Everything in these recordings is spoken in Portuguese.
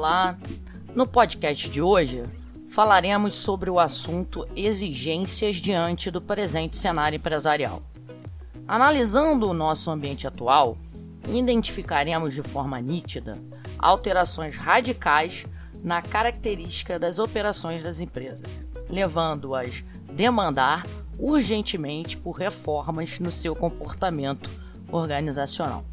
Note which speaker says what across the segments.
Speaker 1: Olá! No podcast de hoje falaremos sobre o assunto exigências diante do presente cenário empresarial. Analisando o nosso ambiente atual, identificaremos de forma nítida alterações radicais na característica das operações das empresas, levando-as a demandar urgentemente por reformas no seu comportamento organizacional.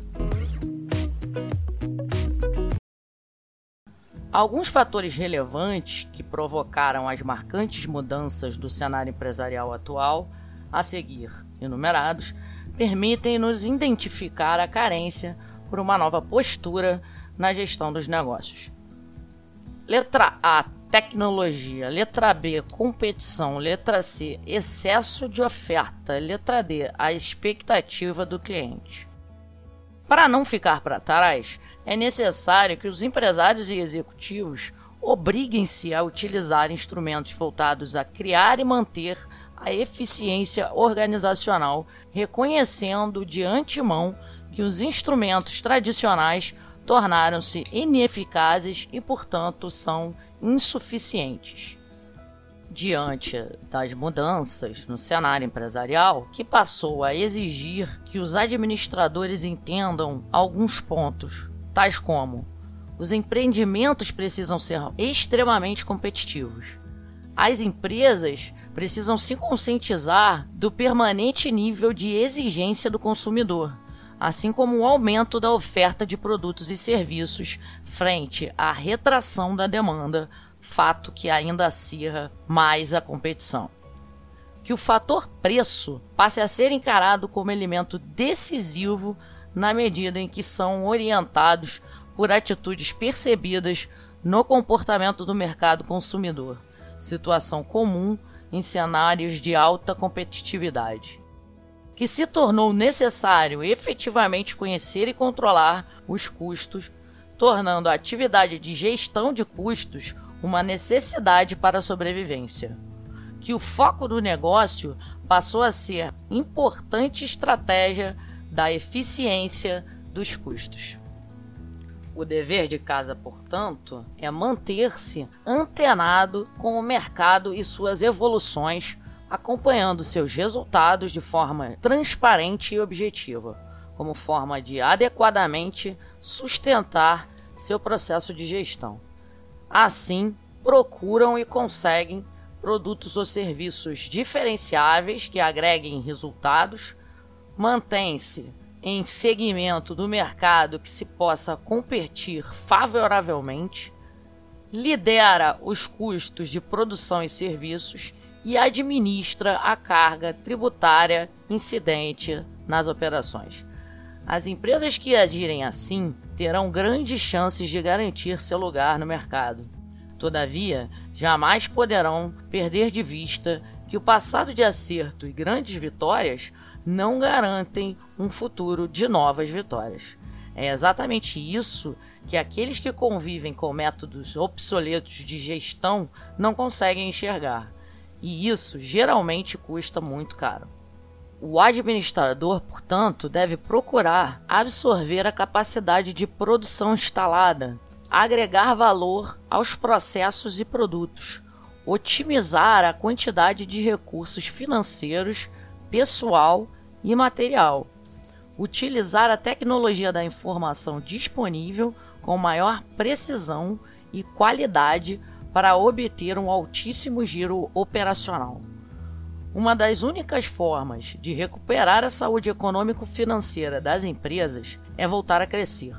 Speaker 1: Alguns fatores relevantes que provocaram as marcantes mudanças do cenário empresarial atual, a seguir enumerados, permitem-nos identificar a carência por uma nova postura na gestão dos negócios. Letra A: tecnologia. Letra B: competição. Letra C: excesso de oferta. Letra D: a expectativa do cliente. Para não ficar para trás, é necessário que os empresários e executivos obriguem-se a utilizar instrumentos voltados a criar e manter a eficiência organizacional, reconhecendo de antemão que os instrumentos tradicionais tornaram-se ineficazes e, portanto, são insuficientes. Diante das mudanças no cenário empresarial, que passou a exigir que os administradores entendam alguns pontos tais como os empreendimentos precisam ser extremamente competitivos. As empresas precisam se conscientizar do permanente nível de exigência do consumidor, assim como o aumento da oferta de produtos e serviços frente à retração da demanda, fato que ainda acirra mais a competição. Que o fator preço passe a ser encarado como elemento decisivo na medida em que são orientados por atitudes percebidas no comportamento do mercado consumidor, situação comum em cenários de alta competitividade. Que se tornou necessário efetivamente conhecer e controlar os custos, tornando a atividade de gestão de custos uma necessidade para a sobrevivência. Que o foco do negócio passou a ser importante estratégia da eficiência dos custos. O dever de casa, portanto, é manter-se antenado com o mercado e suas evoluções, acompanhando seus resultados de forma transparente e objetiva, como forma de adequadamente sustentar seu processo de gestão. Assim, procuram e conseguem produtos ou serviços diferenciáveis que agreguem resultados mantém-se em segmento do mercado que se possa competir favoravelmente, lidera os custos de produção e serviços e administra a carga tributária incidente nas operações. As empresas que agirem assim terão grandes chances de garantir seu lugar no mercado. Todavia, jamais poderão perder de vista que o passado de acerto e grandes vitórias não garantem um futuro de novas vitórias. É exatamente isso que aqueles que convivem com métodos obsoletos de gestão não conseguem enxergar. E isso geralmente custa muito caro. O administrador, portanto, deve procurar absorver a capacidade de produção instalada, agregar valor aos processos e produtos, otimizar a quantidade de recursos financeiros, pessoal e material. Utilizar a tecnologia da informação disponível com maior precisão e qualidade para obter um altíssimo giro operacional. Uma das únicas formas de recuperar a saúde econômico-financeira das empresas é voltar a crescer,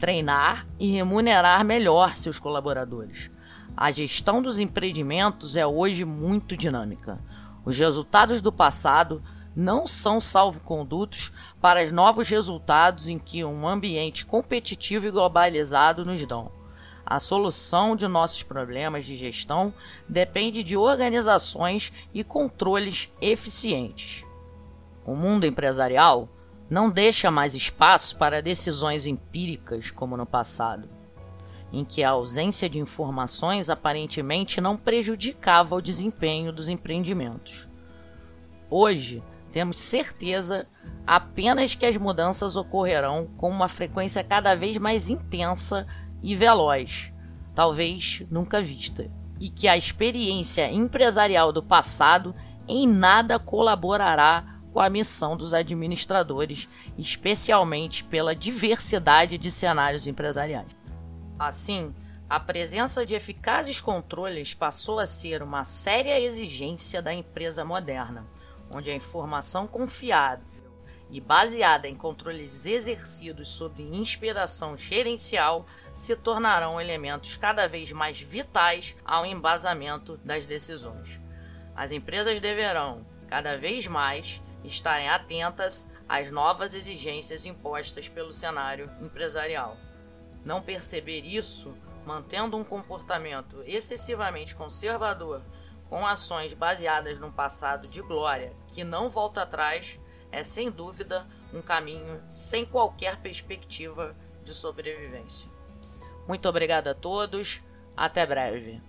Speaker 1: treinar e remunerar melhor seus colaboradores. A gestão dos empreendimentos é hoje muito dinâmica. Os resultados do passado não são salvo-condutos para os novos resultados em que um ambiente competitivo e globalizado nos dão. A solução de nossos problemas de gestão depende de organizações e controles eficientes. O mundo empresarial não deixa mais espaço para decisões empíricas como no passado, em que a ausência de informações aparentemente não prejudicava o desempenho dos empreendimentos. Hoje, temos certeza apenas que as mudanças ocorrerão com uma frequência cada vez mais intensa e veloz, talvez nunca vista, e que a experiência empresarial do passado em nada colaborará com a missão dos administradores, especialmente pela diversidade de cenários empresariais. Assim, a presença de eficazes controles passou a ser uma séria exigência da empresa moderna, onde a informação confiável e baseada em controles exercidos sob inspiração gerencial se tornarão elementos cada vez mais vitais ao embasamento das decisões. As empresas deverão, cada vez mais, estarem atentas às novas exigências impostas pelo cenário empresarial. Não perceber isso, mantendo um comportamento excessivamente conservador, com ações baseadas num passado de glória que não volta atrás, é sem dúvida um caminho sem qualquer perspectiva de sobrevivência. Muito obrigado a todos, até breve.